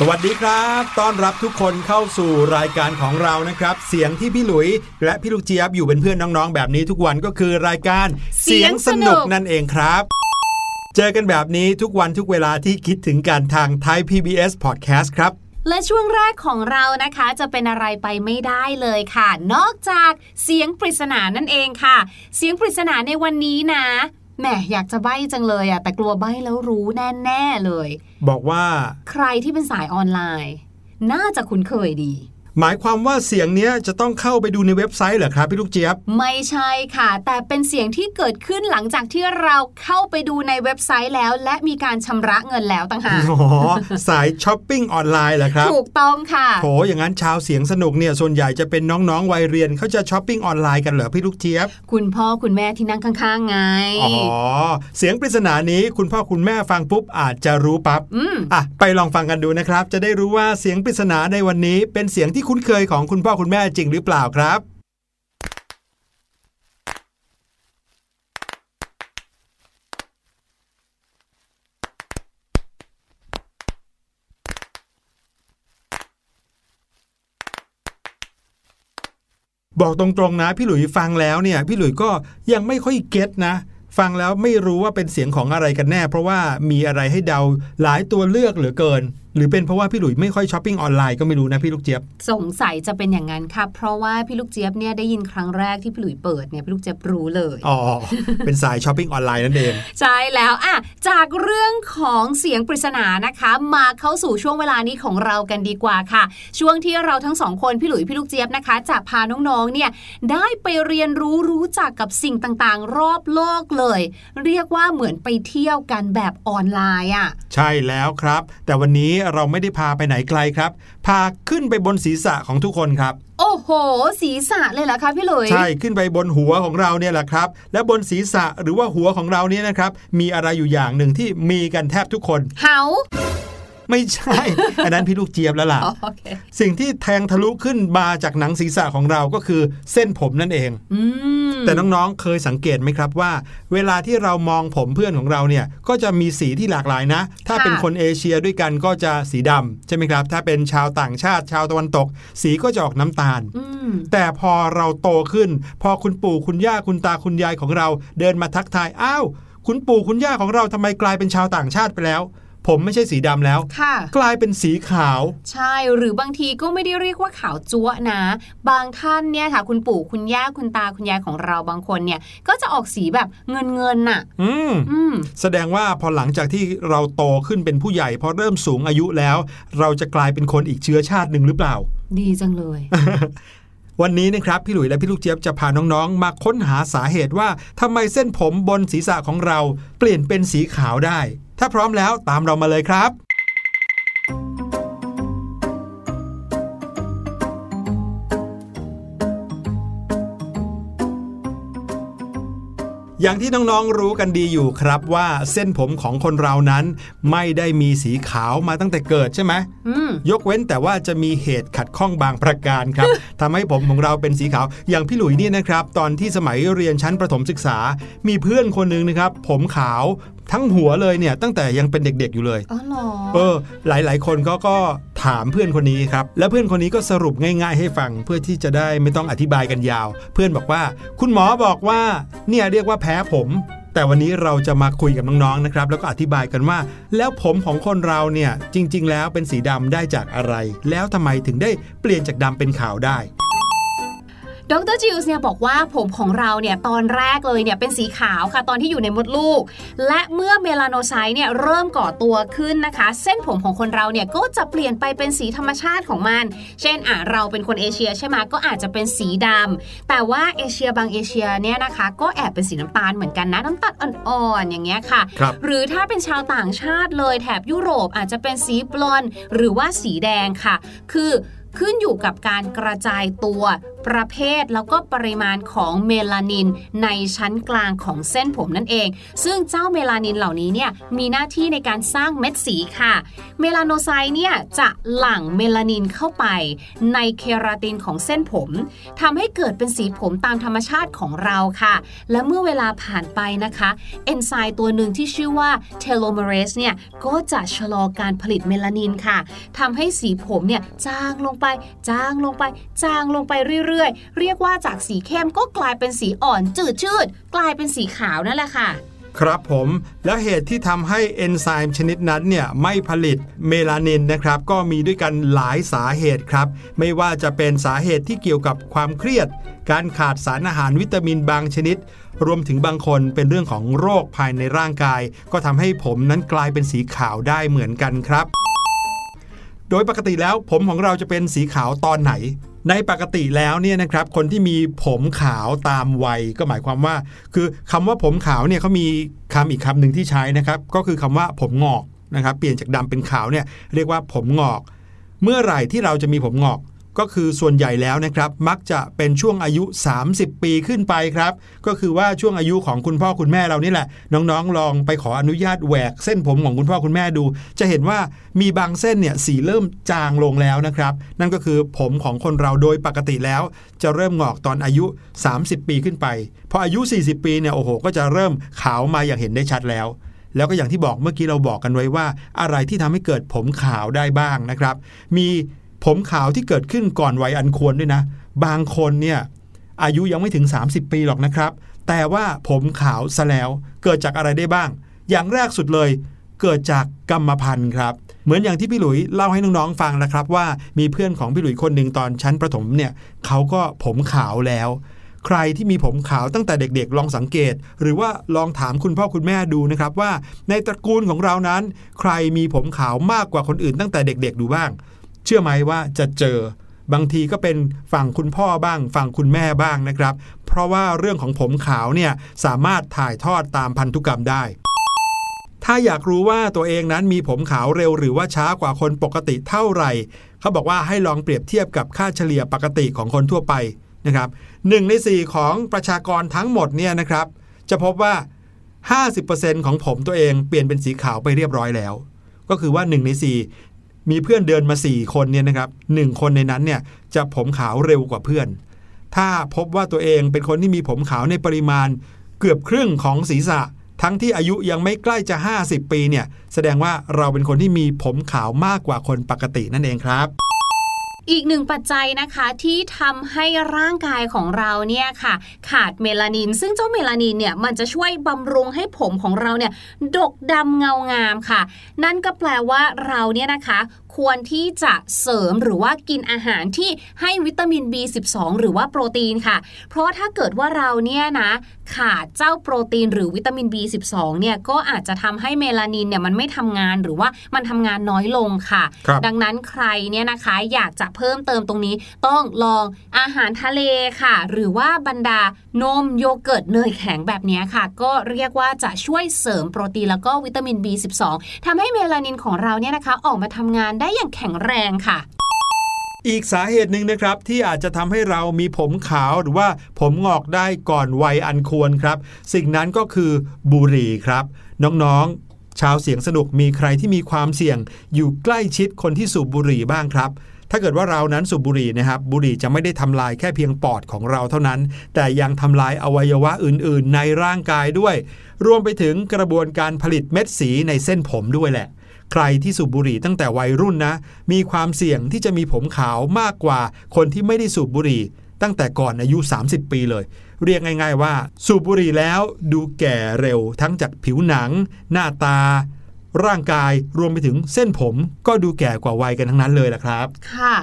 สวัสดีครับ ต้อนรับทุกคนเข้าสู่รายการของเรานะครับ เสียงที่พี่หลุย และพี่ลูกเจี๊ยบอยู่เป็นเพื่อนน้องๆ แบบนี้ทุกวันก็คือรายการเสียงสนุกนั่นเองครับ เจอกันแบบนี้ทุกวันทุกเวลาที่คิดถึงการทางไทย PBS Podcast ครับและช่วงแรกของเรานะคะจะเป็นอะไรไปไม่ได้เลยค่ะ นอกจากเสียงปริศนานั่นเองค่ะ เสียงปริศนาในวันนี้นะ แหมอยากจะใบ้จังเลยอะแต่กลัวใบ้แล้วรู้แน่ ๆ เลย บอกว่า ใครที่เป็นสายออนไลน์ น่าจะคุ้นเคยดี หมายความว่าเสียงเนี้ยจะต้องเข้าไปดูในเว็บไซต์เหรอครับพี่ลูกเจี๊ยบ ไม่ใช่ค่ะ แต่เป็นเสียงที่เกิดขึ้นหลังจากที่เราเข้าไปดูในเว็บไซต์แล้ว และมีการชำระเงินแล้วต่างหากอ๋อสายช้อปปิ้งออนไลน์เหรอครับ ถูกต้องค่ะโถอย่างนั้นชาวเสียงสนุกเนี่ยส่วนใหญ่จะเป็นน้องๆวัยเรียนเขาจะช้อปปิ้งออนไลน์กันเหรอพี่ลูกเจี๊ยบ คุณพ่อคุณแม่ที่นั่งข้างๆไงอ๋อเสียงปริศนานี้คุณพ่อคุณแม่ฟังปุ๊บอาจจะรู้ปับ๊บอืมอะไปลองฟังกันดูนะครับ จะได้รู้ว่าเสียงปริศนาในวันนี้เป็นเสียงที่คุ้นเคยของคุณพ่อคุณแม่จริงหรือเปล่าครับบอกตรงๆนะพี่หลุยฟังแล้วเนี่ยพี่หลุยก็ยังไม่ค่อย get นะ ฟังแล้วไม่รู้ว่าเป็นเสียงของอะไรกันแน่ เพราะว่ามีอะไรให้เดาหลายตัวเลือกเหลือเกิน หรือเป็นเพราะว่าพี่หลุยไม่ค่อยช้อปปิ้งออนไลน์ก็ไม่รู้นะพี่ลูกเจี๊ยบสงสัยจะเป็นอย่างนั้นค่ะเพราะว่าพี่ลูกเจี๊ยบเนี่ยได้ยินครั้งแรกที่พี่หลุยเปิดเนี่ยพี่ลูกเจี๊ยบรู้เลยอ๋อเป็นสายช้อปปิ้งออนไลน์นั่นเองใช่แล้วอะจากเรื่องของเสียงปริศนานะคะ มาเข้าสู่ช่วงเวลานี้ของเรากันดีกว่าค่ะ ช่วงที่เราทั้งสองคนพี่หลุยพี่ลูกเจี๊ยบนะคะจะพาน้องๆเนี่ยได้ไปเรียนรู้รู้จักกับสิ่งต่างๆ รอบโลกเลย เรียกว่าเหมือนไปเที่ยวกันแบบออนไลน์อะใช่แล้วครับ แต่วันนี้เราไม่ได้พาไปไหนไกลครับ พาขึ้นไปบนศีรษะของทุกคนครับ โอ้โห ศีรษะเลยเหรอคะพี่หลุยใช่ขึ้นไปบนหัวของเราเนี่ยแหละครับ และบนศีรษะหรือว่าหัวของเราเนี่ยนะครับ มีอะไรอยู่อย่างหนึ่งที่มีกันแทบทุกคนเฮาไม่ใช่ อันนั้นพี่ลูกเจี๊ยบแล้วล่ะอ๋อโอเคสิ่งที่แทงทะลุขึ้นมาจากหนังศีรษะของเราก็คือเส้นผมนั่นเอง อืม แต่น้องๆเคยสังเกตไหมครับว่า เวลาที่เรามองผมเพื่อนของเราเนี่ยก็จะมีสีที่หลากหลายนะ ถ้าเป็นคนเอเชียด้วยกันก็จะสีดำใช่ไหมครับ ถ้าเป็นชาวต่างชาติชาวตะวันตก สีก็จะออกน้ำตาลอืมแต่พอเราโตขึ้น พอคุณปู่คุณย่าคุณตาคุณยายของเราเดินมาทักทายอ้าวคุณปู่คุณย่าของเราทำไมกลายเป็นชาวต่างชาติไปแล้ว ผมไม่ใช่สีดำแล้วค่ะกลายเป็นสีขาว ใช่หรือบางทีก็ไม่ได้เรียกว่าขาวจั๊วะนะ บางท่านเนี่ยค่ะ คุณปู่คุณย่าคุณตาคุณยายของเราบางคนเนี่ย ก็จะออกสีแบบเงินเงินๆน่ะ อืมอืมแสดงว่าพอหลังจากที่เราโตขึ้นเป็นผู้ใหญ่พอเริ่มสูงอายุแล้ว เราจะกลายเป็นคนอีกเชื้อชาติหนึ่งหรือเปล่า ดีจังเลยวันนี้นะครับพี่หลุยและพี่ลูกเจี๊ยบจะพาน้องๆ มาค้นหาสาเหตุว่าทำไมเส้นผมบนศีรษะของเราเปลี่ยนเป็นสีขาวได้ ถ้าพร้อมแล้วตามเรามาเลยครับ อย่างที่น้องๆรู้กันดีอยู่ครับว่าเส้นผมของคนเรานั้นไม่ได้มีสีขาวมาตั้งแต่เกิดใช่ไหมอืมยกเว้นแต่ว่าจะมีเหตุขัดข้องบางประการครับทำให้ผมของเราเป็นสีขาว อย่างพี่หลุยเนี่ยนะครับ ตอนที่สมัยเรียนชั้นประถมศึกษา มีเพื่อนคนหนึ่งนะครับ ผมขาว ทั้งหัวเลยเนี่ยตั้งแต่ยังเป็นเด็กๆอยู่เลยอ๋อเหรอเออหลายๆ คนก็ก็ถามเพื่อนคนนี้ครับ แล้วเพื่อนคนนี้ก็สรุปง่ายๆ ให้ฟังเพื่อที่จะได้ไม่ต้องอธิบายกันยาว เพื่อนบอกว่า คุณหมอบอกว่าเนี่ยเรียกว่าแพ้ผม แต่วันนี้เราจะมาคุยกับน้องๆนะครับแล้วก็อธิบายกันว่า แล้วผมของคนเราเนี่ยจริง ๆ แล้วเป็นสีดำได้จากอะไร แล้วทำไมถึงได้เปลี่ยนจากดำเป็นขาวได้ ดรจิลส์เนี่ยบอกว่าผมของเราเนี่ยตอนแรกเลยเนี่ยเป็นสีขาวค่ะ ตอนที่อยู่ในมดลูก และเมื่อ melanocyte เนี่ยเริ่มก่อตัวขึ้นนะคะ เส้นผมของคนเราเนี่ยก็จะเปลี่ยนไปเป็นสีธรรมชาติของมัน เช่นอะเราเป็นคนเอเชียใช่ไหมก็อาจจะเป็นสีดำแต่ว่าเอเชียบางเอเชียเนี่ยนะคะ ก็แอบเป็นสีน้ำตาลเหมือนกันนะน้ำตาลอ่อนๆอย่างเงี้ยค่ะครับหรือถ้าเป็นชาวต่างชาติเลยแถบยุโรปอาจจะเป็นสีบลอนด์หรือว่าสีแดงค่ะ คือขึ้นอยู่กับการกระจายตัว ประเภทแล้วก็ปริมาณของเมลานินในชั้นกลางของเส้นผมนั่นเอง ซึ่งเจ้าเมลานินเหล่านี้เนี่ยมีหน้าที่ในการสร้างเม็ดสีค่ะ melanocyte เนี่ยจะหลั่งเมลานินเข้าไป ในเคราตินของเส้นผมทำให้เกิดเป็นสีผมตามธรรมชาติของเราค่ะ และเมื่อเวลาผ่านไปนะคะเอนไซม์ตัวหนึ่งที่ชื่อว่า telomerase เนี่ยก็จะชะลอการผลิตเมลานินค่ะทำให้สีผมเนี่ยจางลงไป จางลงไป จางลงไปเรื่อยๆ เรียกว่าจากสีเข้มก็กลายเป็นสีอ่อนจืดชืด กลายเป็นสีขาวนั่นแหละค่ะ ครับผมแล้วเหตุที่ทำให้เอนไซม์ชนิดนั้นเนี่ยไม่ผลิตเมลานินนะครับ ก็มีด้วยกันหลายสาเหตุครับ ไม่ว่าจะเป็นสาเหตุที่เกี่ยวกับความเครียด การขาดสารอาหารวิตามินบางชนิด รวมถึงบางคนเป็นเรื่องของโรคภายในร่างกาย ก็ทำให้ผมนั้นกลายเป็นสีขาวได้เหมือนกันครับโดยปกติแล้วผมของเราจะเป็นสีขาวตอนไหน ในปกติแล้วเนี่ยนะครับคนที่มีผมขาวตามวัยก็หมายความว่า คือคำว่าผมขาวเนี่ยเขามีคำอีกคำหนึ่งที่ใช้นะครับ ก็คือคำว่าผมงอกนะครับ เปลี่ยนจากดำเป็นขาวเนี่ยเรียกว่าผมงอก เมื่อไหร่ที่เราจะมีผมงอก ก็คือส่วนใหญ่แล้วนะครับ มักจะเป็นช่วงอายุ 30 ปีขึ้นไปครับ ก็คือว่าช่วงอายุของคุณพ่อคุณแม่เรานี่แหละ น้องๆ ลองไปขออนุญาตแหวกเส้นผมของคุณพ่อคุณแม่ดู จะเห็นว่ามีบางเส้นเนี่ยสีเริ่มจางลงแล้วนะครับ นั่นก็คือผมของคนเราโดยปกติแล้ว จะเริ่มงอกตอนอายุ 30 ปีขึ้นไปพออายุ 40 ปีเนี่ยโอ้โหก็จะเริ่มขาวมาอย่างเห็นได้ชัดแล้วแล้วก็อย่างที่บอกเมื่อกี้เราบอกกันไว้ว่า อะไรที่ทำให้เกิดผมขาวได้บ้างนะครับ มี ผมขาวที่เกิดขึ้นก่อนวัยอันควรด้วยนะ บางคนเนี่ยอายุยังไม่ถึง 30 ปีหรอกนะครับ แต่ว่าผมขาวซะแล้วเกิดจากอะไรได้บ้าง อย่างแรกสุดเลย เกิดจากกรรมพันธุ์ครับ เหมือนอย่างที่พี่หลุยเล่าให้น้องๆฟังนะครับว่ามีเพื่อนของพี่หลุยคนหนึ่งตอนชั้นประถมเนี่ยเขาก็ผมขาวแล้ว ใครที่มีผมขาวตั้งแต่เด็กๆ ลองสังเกต หรือว่าลองถามคุณพ่อคุณแม่ดูนะครับว่า ในตระกูลของเรานั้น ใครมีผมขาวมากกว่าคนอื่นตั้งแต่เด็ก ๆ ดูบ้าง เชื่อไหมว่าจะเจอบางทีก็เป็นฝั่งคุณพ่อบ้าง ฝั่งคุณแม่บ้างนะครับ เพราะว่าเรื่องของผมขาวเนี่ยสามารถถ่ายทอดตามพันธุกรรมได้ ถ้าอยากรู้ว่าตัวเองนั้นมีผมขาวเร็วหรือว่าช้ากว่าคนปกติเท่าไหร่ เขาบอกว่าให้ลองเปรียบเทียบกับค่าเฉลี่ยปกติของคนทั่วไปนะครับหใน 4 ของประชากรทั้งหมดเนี่ยนะครับ จะพบว่า 50%ของผมตัวเองเปลี่ยนเป็นสีขาวไปเรียบร้อยแล้ว ก็คือว่า 1 ใน4 มีเพื่อนเดินมา 4 คนเนี่ยนะครับหคนในนั้นเนี่ยจะผมขาวเร็วกว่าเพื่อน ถ้าพบว่าตัวเองเป็นคนที่มีผมขาวในปริมาณ เกือบครึ่งของศีรษะ ทั้งที่อายุยังไม่ใกล้จะ 50 ปีเนี่ยแสดงว่าเราเป็นคนที่มีผมขาวมากกว่าคนปกตินั่นเองครับ อีกหนึ่งปัจจัยนะคะที่ทำให้ร่างกายของเราเนี่ยค่ะ ขาดเมลานิน ซึ่งเจ้าเมลานินเนี่ยมันจะช่วยบำรุงให้ผมของเราเนี่ยดกดำเงางามค่ะ นั่นก็แปลว่าเราเนี่ยนะคะ ควรที่จะเสริมหรือว่ากินอาหารที่ให้วิตามิน B12 หรือว่าโปรตีนค่ะ เพราะถ้าเกิดว่าเราเนี่ยนะขาดเจ้าโปรตีนหรือวิตามิน B12 เนี่ยก็อาจจะทำให้เมลานินเนี่ยมันไม่ทำงานหรือว่ามันทำงานน้อยลงค่ะครับดังนั้นใครเนี่ยนะคะอยากจะเพิ่มเติมตรงนี้ต้องลองอาหารทะเลค่ะ หรือว่าบรรดานมโยเกิร์ตเนยแข็งแบบเนี้ยค่ะ ก็เรียกว่าจะช่วยเสริมโปรตีนแล้วก็วิตามิน B12 ทำให้เมลานินของเราเนี่ยนะคะออกมาทำงานได้อย่างแข็งแรงค่ะอีกสาเหตุหนึ่งนะครับที่อาจจะทำให้เรามีผมขาวหรือว่าผมงอกได้ก่อนวัยอันควรครับ สิ่งนั้นก็คือบุหรี่ครับ น้องๆ ชาวเสียงสนุกมีใครที่มีความเสี่ยง อยู่ใกล้ชิดคนที่สูบบุหรี่บ้างครับ ถ้าเกิดว่าเรานั้นสูบบุหรี่นะครับ บุหรี่จะไม่ได้ทำลายแค่เพียงปอดของเราเท่านั้น แต่ยังทำลายอวัยวะอื่น ๆ ในร่างกายด้วย รวมไปถึงกระบวนการผลิตเม็ดสีในเส้นผมด้วยแหละ ใครที่สูบบุหรี่ตั้งแต่วัยรุ่นนะ มีความเสี่ยงที่จะมีผมขาวมากกว่า คนที่ไม่ได้สูบบุหรี่ ตั้งแต่ก่อนอายุ 30 ปีเลย เรียกง่ายๆว่า สูบบุหรี่แล้วดูแก่เร็วทั้งจากผิวหนัง หน้าตา ร่างกายรวมไปถึงเส้นผมก็ดูแก่กว่าวัยกันทั้งนั้นเลยละครับ ค่ะ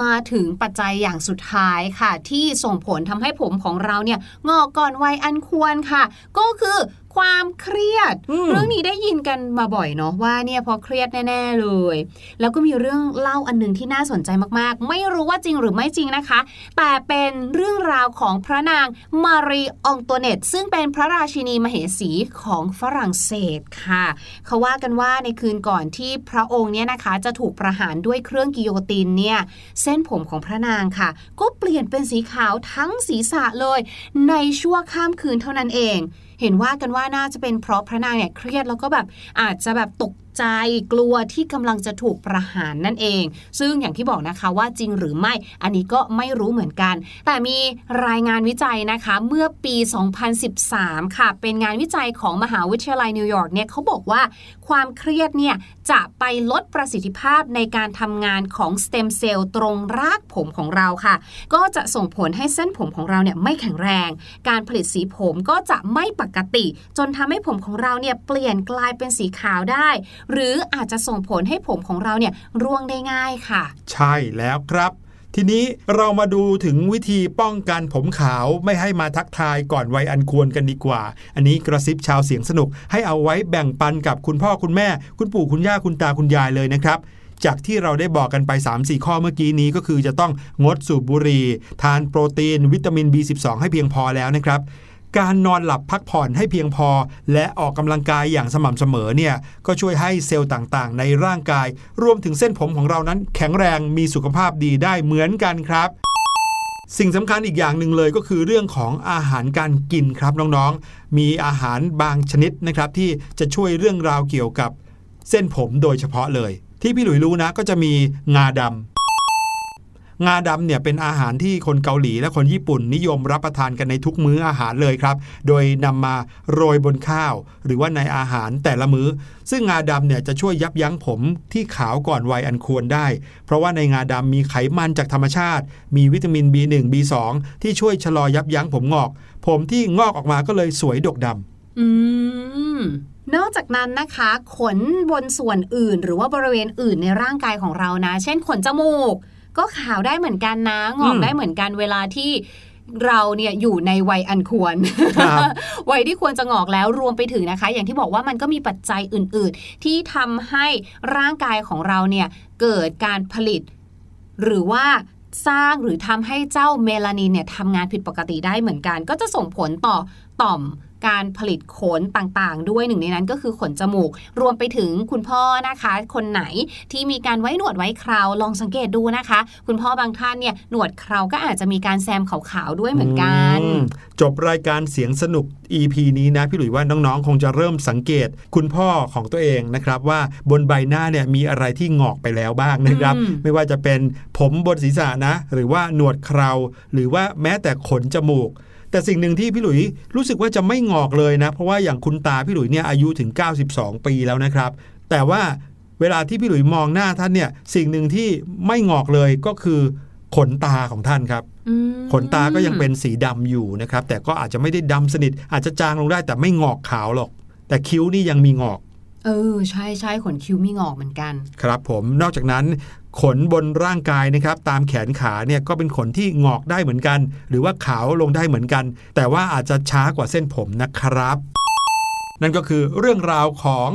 มาถึงปัจจัยอย่างสุดท้ายค่ะ ที่ส่งผลทำให้ผมของเราเนี่ยงอกก่อนวัยอันควรค่ะ ก็คือ ความเครียดอืมเรื่องนี้ได้ยินกันมาบ่อยเนาะว่าเนี่ยพอเครียดแน่ ๆเลย แล้วก็มีเรื่องเล่าอันหนึงที่น่าสนใจมากๆ ไม่รู้ว่าจริงหรือไม่จริงนะคะ แต่เป็นเรื่องราวของพระนางมารีองโตเนตซึ่งเป็นพระราชินีมเหสีของฝรั่งเศสค่ะ เขาว่ากันว่าในคืนก่อนที่พระองค์เนี่ยนะคะ จะถูกประหารด้วยเครื่องกิโยตินเนี่ยเส้นผมของพระนางค่ะ ก็เปลี่ยนเป็นสีขาวทั้งศีรษะเลย ในชั่วข้ามคืนเท่านั้นเอง เห็นว่ากันว่าน่าจะเป็นเพราะพระนางเนี่ยเครียดแล้วก็แบบอาจจะแบบตก ใจกลัวที่กำลังจะถูกประหารนั่นเอง ซึ่งอย่างที่บอกนะคะว่าจริงหรือไม่ อันนี้ก็ไม่รู้เหมือนกัน แต่มีรายงานวิจัยนะคะ เมื่อปี 2013 ค่ะ เป็นงานวิจัยของมหาวิทยาลัยนิวยอร์กเนี่ยเขาบอกว่าความเครียดเนี่ยจะไปลดประสิทธิภาพในการทำงานของสเต็มเซลล์ตรงรากผมของเราค่ะ ก็จะส่งผลให้เส้นผมของเราเนี่ยไม่แข็งแรง การผลิตสีผมก็จะไม่ปกติ จนทำให้ผมของเราเนี่ยเปลี่ยนกลายเป็นสีขาวได้หรืออาจจะส่งผลให้ผมของเราเนี่ยร่วงได้ง่ายค่ะ ใช่แล้วครับทีนี้เรามาดูถึงวิธีป้องกันผมขาวไม่ให้มาทักทายก่อนวัยอันควรกันดีกว่า อันนี้กระซิบชาวเสียงสนุก ให้เอาไว้แบ่งปันกับคุณพ่อคุณแม่ คุณปู่คุณย่าคุณตาคุณยายเลยนะครับ จากที่เราได้บอกกันไป 3-4 ข้อเมื่อกี้นี้ก็คือจะต้องงดสูบบุหรี่ ทานโปรตีน วิตามิน B12 ให้เพียงพอแล้วนะครับ การนอนหลับพักผ่อนให้เพียงพอ และออกกำลังกายอย่างสม่ำเสมอเนี่ยก็ช่วยให้เซลล์ต่างๆ ในร่างกาย รวมถึงเส้นผมของเรานั้น แข็งแรงมีสุขภาพดีได้เหมือนกันครับสิ่งสำคัญอีกอย่างหนึ่งเลยก็คือเรื่องของอาหารการกินครับน้องๆ มีอาหารบางชนิดนะครับที่จะช่วยเรื่องราวเกี่ยวกับเส้นผมโดยเฉพาะเลย ที่พี่หลุยรู้นะก็จะมีงาดำ งาดำเนี่ยเป็นอาหารที่คนเกาหลีและคนญี่ปุ่นนิยมรับประทานกันในทุกมื้ออาหารเลยครับ โดยนำมาโรยบนข้าว หรือว่าในอาหารแต่ละมื้อ ซึ่งงาดำเนี่ยจะช่วยยับยั้งผมที่ขาวก่อนวัยอันควรได้ เพราะว่าในงาดำมีไขมันจากธรรมชาติ มีวิตามิน B1 B2 ที่ช่วยชะลอยับยั้งผมงอก ผมที่งอกออกมาก็เลยสวยดกดำอืมนอกจากนั้นนะคะ ขนบนส่วนอื่น หรือว่าบริเวณอื่นในร่างกายของเรานะ เช่นขนจมูก ก็ขาวได้เหมือนกันนะงอกอืมได้เหมือนกันเวลาที่เราเนี่ยอยู่ในวัยอันควรครับวัยที่ควรจะงอกแล้วรวมไปถึงนะคะ อย่างที่บอกว่ามันก็มีปัจจัยอื่น ๆ ที่ทำให้ร่างกายของเราเนี่ยเกิดการผลิต หรือว่าสร้างหรือทำให้เจ้าเมลานินเนี่ยทำงานผิดปกติได้เหมือนกัน ก็จะส่งผลต่อต่อม การผลิตขนต่างๆ ด้วยหนึ่งในนั้นก็คือขนจมูก รวมไปถึงคุณพ่อนะคะ คนไหนที่มีการไว้หนวดไว้เคราวลองสังเกตดูนะคะ คุณพ่อบางท่านเนี่ยหนวดเคราวก็อาจจะมีการแซมขาวๆด้วยเหมือนกันอืมจบรายการเสียงสนุก EP นี้นะพี่หลุยว่าน้องๆ คงจะเริ่มสังเกต คุณพ่อของตัวเองนะครับว่าบนใบหน้าเนี่ยมีอะไรที่งอกไปแล้วบ้างนะครับอืมไม่ว่าจะเป็นผมบนศีรษะนะ หรือว่าหนวดเคราหรือว่าแม้แต่ขนจมูก แต่สิ่งหนึ่งที่พี่หลุยรู้สึกว่าจะไม่งอกเลยนะ เพราะว่าอย่างคุณตาพี่หลุยเนี่ยอายุถึง 92 ปีแล้วนะครับ แต่ว่าเวลาที่พี่หลุยมองหน้าท่านเนี่ยสิ่งหนึ่งที่ไม่งอกเลยก็คือขนตาของท่านครับอืมขนตาก็ยังเป็นสีดำอยู่นะครับ แต่ก็อาจจะไม่ได้ดำสนิท อาจจะจางลงได้แต่ไม่งอกขาวหรอก แต่คิ้วนี่ยังมีงอก เออ ใช่ใช่ขนคิ้วมีงอกเหมือนกัน ครับผมนอกจากนั้นขนบนร่างกายนะครับตามแขนขาเนี่ยก็เป็นขนที่งอกได้เหมือนกัน หรือว่าขาวลงได้เหมือนกัน แต่ว่าอาจจะช้ากว่าเส้นผมนะครับ นั่นก็คือเรื่องราวของ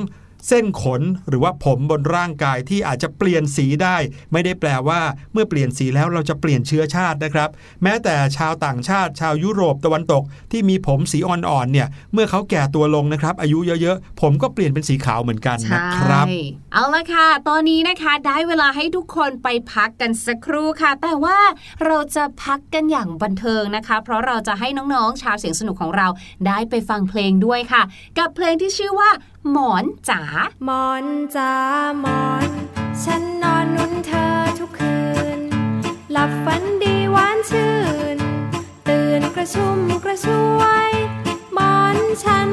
เส้นขนหรือว่าผมบนร่างกายที่อาจจะเปลี่ยนสีได้ ไม่ได้แปลว่า เมื่อเปลี่ยนสีแล้วเราจะเปลี่ยนเชื้อชาตินะครับ แม้แต่ชาวต่างชาติ ชาวยุโรปตะวันตก ที่มีผมสีอ่อนๆเนี่ยเมื่อเขาแก่ตัวลงนะครับ อายุเยอะๆ ผมก็เปลี่ยนเป็นสีขาวเหมือนกันนะครับใช่เอาละค่ะ ตอนนี้นะคะ ได้เวลาให้ทุกคนไปพักกันสักครู่ค่ะ แต่ว่าเราจะพักกันอย่างบันเทิงนะคะ เพราะเราจะให้น้องๆ ชาวเสียงสนุกของเราได้ไปฟังเพลงด้วยค่ะ กับเพลงที่ชื่อว่า หมอนจ๋าหมอนจ๋าหมอน ฉันนอนนุ่นเธอทุกคืน หลับฝันดีหวานชื่น ตื่นกระชุ่มกระชวย หมอนฉัน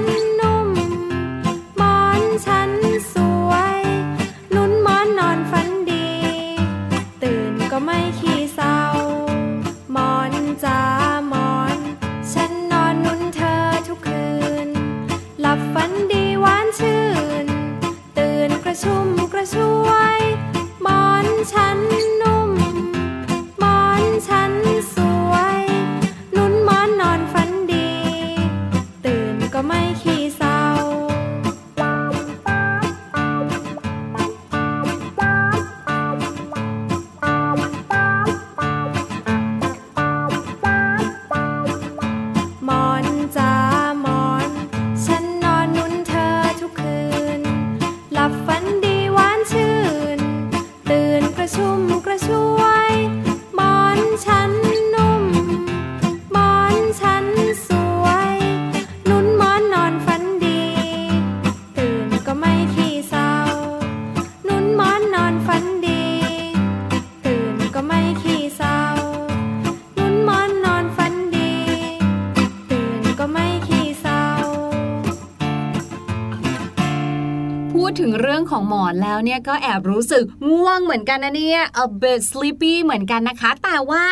ของหมอนแล้วเนี่ยก็แอบรู้สึกง่วงเหมือนกันนะเนี่ย a bit sleepy เหมือนกันนะคะ แต่ว่า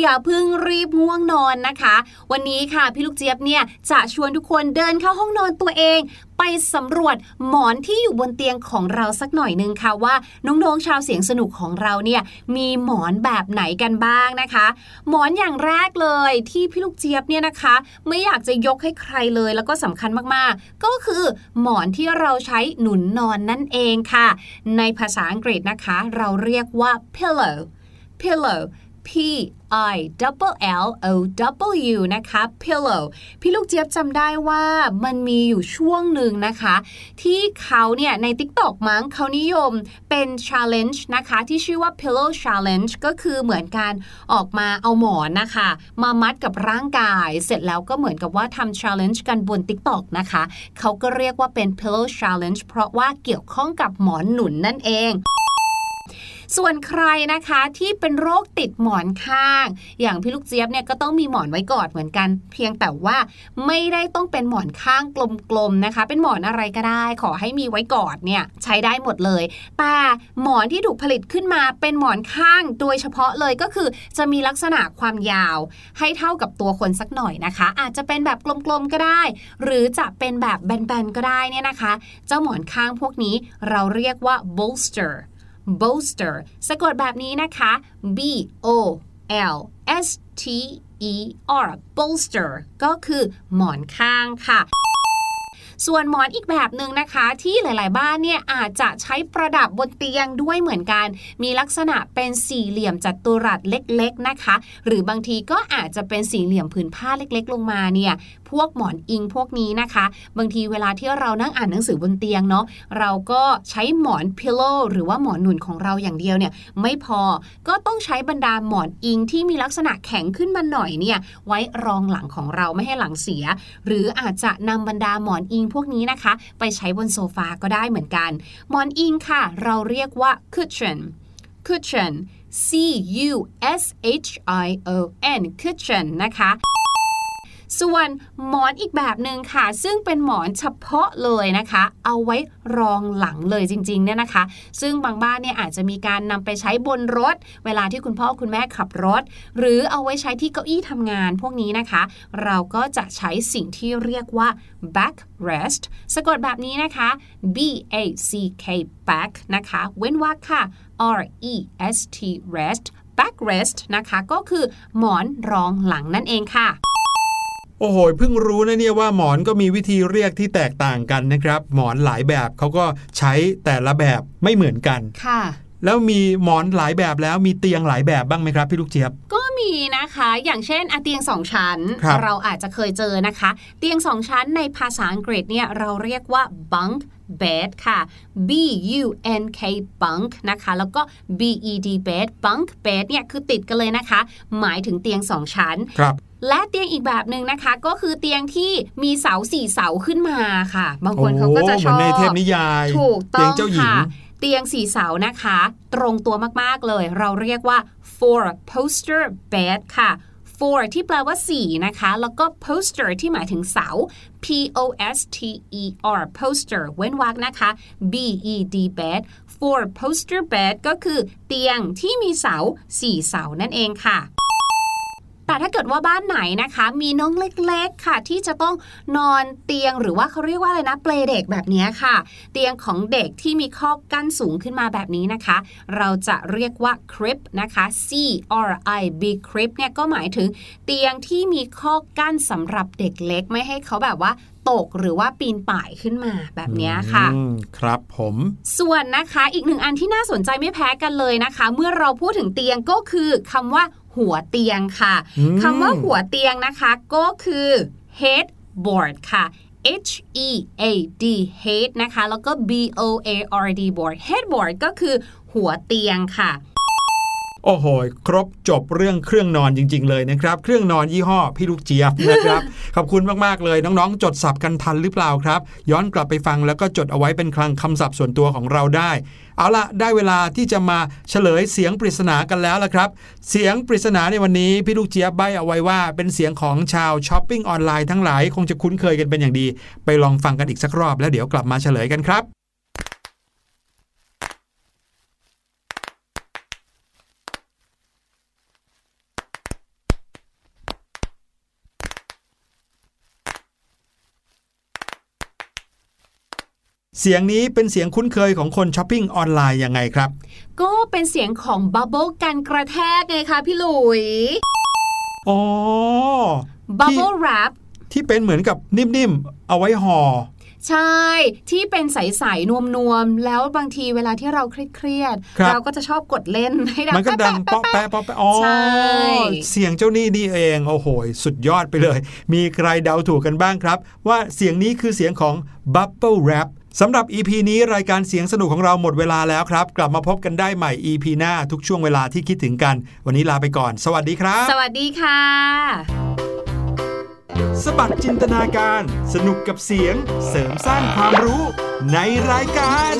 อย่าเพิ่งรีบง่วงนอนนะคะ วันนี้ค่ะพี่ลูกเจี๊ยบเนี่ยจะชวนทุกคนเดินเข้าห้องนอนตัวเองไปสำรวจหมอนที่อยู่บนเตียงของเราสักหน่อยนึงค่ะว่าน้องๆชาวเสียงสนุกของเราเนี่ยมีหมอนแบบไหนกันบ้างนะคะ หมอนอย่างแรกเลยที่พี่ลูกเจี๊ยบเนี่ยนะคะ ไม่อยากจะยกให้ใครเลยแล้วก็สำคัญมากๆ ก็คือหมอนที่เราใช้หนุนนอนนั่นเองค่ะ ในภาษาอังกฤษนะคะ เราเรียกว่า pillow pillow P I double L O W นะคะ pillow พี่ลูกเจี๊ยบจำได้ว่ามันมีอยู่ช่วงหนึ่งนะคะ ที่เขาเนี่ยใน TikTok มั้งเขานิยมเป็น challenge นะคะที่ชื่อว่า pillow challenge ก็คือเหมือนการออกมาเอาหมอนนะคะ มามัดกับร่างกาย เสร็จแล้วก็เหมือนกับว่าทำ challenge กันบน TikTok นะคะเขาก็เรียกว่าเป็น pillow challenge เพราะว่าเกี่ยวข้องกับหมอนหนุนนั่นเอง ส่วนใครนะคะที่เป็นโรคติดหมอนข้าง อย่างพี่ลูกเจี๊ยบเนี่ยก็ต้องมีหมอนไว้กอดเหมือนกัน เพียงแต่ว่าไม่ได้ต้องเป็นหมอนข้างกลมๆนะคะ เป็นหมอนอะไรก็ได้ ขอให้มีไว้กอดเนี่ยใช้ได้หมดเลยแต่หมอนที่ถูกผลิตขึ้นมาเป็นหมอนข้างโดยเฉพาะเลยก็คือจะมีลักษณะความยาว ให้เท่ากับตัวคนสักหน่อยนะคะ อาจจะเป็นแบบกลมๆก็ได้ หรือจะเป็นแบบแบนๆก็ได้เนี่ยนะคะ เจ้าหมอนข้างพวกนี้เราเรียกว่า bolster bolster สะกดแบบนี้นะคะ b o l s t e r bolster ก็คือหมอนข้างค่ะส่วนหมอนอีกแบบหนึ่งนะคะที่หลาย ๆ บ้านเนี่ยอาจจะใช้ประดับบนเตียงด้วยเหมือนกัน มีลักษณะเป็นสี่เหลี่ยมจัตุรัสเล็ก ๆ นะคะ หรือบางทีก็อาจจะเป็นสี่เหลี่ยมผืนผ้าเล็ก ๆ ลงมาเนี่ยพวกหมอนอิงพวกนี้นะคะ บางทีเวลาที่เรานั่งอ่านหนังสือบนเตียงเนาะเราก็ใช้หมอนพิลโลหรือว่าหมอนหนุนของเราอย่างเดียวเนี่ยไม่พอก็ต้องใช้บรรดาหมอนอิงที่มีลักษณะแข็งขึ้นมาหน่อยเนี่ยไว้รองหลังของเราไม่ให้หลังเสีย หรืออาจจะนำบรรดาหมอนอิงพวกนี้นะคะ ไปใช้บนโซฟาก็ได้เหมือนกัน หมอนอิงค่ะ เราเรียกว่า cushion cushion C U S H I O N cushion นะคะ ส่วนหมอนอีกแบบหนึ่งค่ะ ซึ่งเป็นหมอนเฉพาะเลยนะคะ เอาไว้รองหลังเลยจริงๆเนี่ยนะคะ ซึ่งบางบ้านเนี่ยอาจจะมีการนำไปใช้บนรถ เวลาที่คุณพ่อคุณแม่ขับรถ หรือเอาไว้ใช้ที่เก้าอี้ทำงานพวกนี้นะคะ เราก็จะใช้สิ่งที่เรียกว่า backrest สะกดแบบนี้นะคะ B A C K back นะคะ เว้นวรรคค่ะ R E S T rest backrest นะคะ ก็คือหมอนรองหลังนั่นเองค่ะ โอ้โหเพิ่งรู้นะเนี่ยว่าหมอนก็มีวิธีเรียกที่แตกต่างกันนะครับ หมอนหลายแบบเขาก็ใช้แต่ละแบบไม่เหมือนกันค่ะ แล้วมีหมอนหลายแบบแล้วมีเตียงหลายแบบบ้างไหมครับพี่ลูกเจี๊ยบก็มีนะคะอย่างเช่นอะเตียงสองชั้นครับเราอาจจะเคยเจอนะคะ เตียงสองชั้นในภาษาอังกฤษเนี่ยเราเรียกว่า bunk bed ค่ะ b u n k bunk นะคะแล้วก็ b e d bed bunk bed เนี่ยคือติดกันเลยนะคะ หมายถึงเตียงสองชั้น ครับและเตียงอีกแบบหนึ่งนะคะ ก็คือเตียงที่มีเสาสี่เสาขึ้นมาค่ะ บางคนเขาก็จะโอ้ชเหมืออนบในเทพนิยาย ถูกต้เตียองงเจ้าหญิงค่ะ เตียงสีเสานะคะ ตรงตัวมากๆเลย เราเรียกว่า four poster bed ค่ะ four ที่แปลว่า 4 นะคะ แล้วก็ poster ที่หมายถึงเสา p o s t e r poster เว้นวรรคนะคะ b e d bed four poster bed ก็คือเตียงที่มีเสา 4 เสานั่นเองค่ะ แต่ถ้าเกิดว่าบ้านไหนนะคะ มีน้องเล็กๆค่ะ ที่จะต้องนอนเตียงหรือว่าเขาเรียกว่าอะไรนะเปลเด็กแบบนี้ค่ะ เตียงของเด็กที่มีข้อกั้นสูงขึ้นมาแบบนี้นะคะ เราจะเรียกว่า crib นะคะ C R I B crib เนี่ยก็หมายถึงเตียงที่มีข้อกั้นสำหรับเด็กเล็กไม่ให้เขาแบบว่าตกหรือว่าปีนป่ายขึ้นมาแบบนี้ค่ะอืมครับผม ส่วนนะคะอีกหนึ่งอันที่น่าสนใจไม่แพ้กันเลยนะคะ เมื่อเราพูดถึงเตียงก็คือคำว่า หัวเตียงค่ะอืมคำว่าหัวเตียงนะคะก็คือ headboard ค่ะ H E A D head นะคะ แล้วก็ B O A R D board headboard ก็คือหัวเตียงค่ะ โอ้โห ครบจบเรื่องเครื่องนอนจริง ๆ เลยนะครับ เครื่องนอนยี่ห้อพี่ลูกเจี๊ยบนะครับ ขอบคุณมากๆเลยน้องๆ จดสับกันทันหรือเปล่าครับ ย้อนกลับไปฟังแล้วก็จดเอาไว้เป็นคลังคำศัพท์ส่วนตัวของเราได้ เอาละได้เวลาที่จะมาเฉลยเสียงปริศนากันแล้วละครับ เสียงปริศนาในวันนี้พี่ลูกเจี๊ยบใบเอาไว้ว่า เป็นเสียงของชาวช้อปปิ้งออนไลน์ทั้งหลายคงจะคุ้นเคยกันเป็นอย่างดี ไปลองฟังกันอีกสักรอบแล้วเดี๋ยวกลับมาเฉลยกันครับ สียงนี้เป็นเสียงคุ้นเคยของคนช้อปปิ้งออนไลน์ยังไงครับ ก็เป็นเสียงของบับเบิลกันกระแทกไงคะพี่หลุยอ๋อบับเบิลแรปที่เป็นเหมือนกับนิ่มๆ เอาไว้ห่อใช่ ที่เป็นใสๆนวมๆ แล้วบางทีเวลาที่เราเครียดครับๆเราก็จะชอบกดเล่นให้ดังมันก็ดังแป๊ะเปาะแปะเปาะแปะอ๋อใช่เสียงเจ้านี่นี่เองโอ้โหสุดยอดไปเลย มีใครเดาถูกกันบ้างครับ ว่าเสียงนี้คือเสียงของ Bubble Wrap สำหรับ EP นี้รายการเสียงสนุกของเราหมดเวลาแล้วครับ กลับมาพบกันได้ใหม่ EP หน้าทุกช่วงเวลาที่คิดถึงกัน วันนี้ลาไปก่อน สวัสดีครับ สวัสดีค่ะ สบัดจินตนาการ สนุกกับเสียง เสริมสร้างความรู้ในรายการ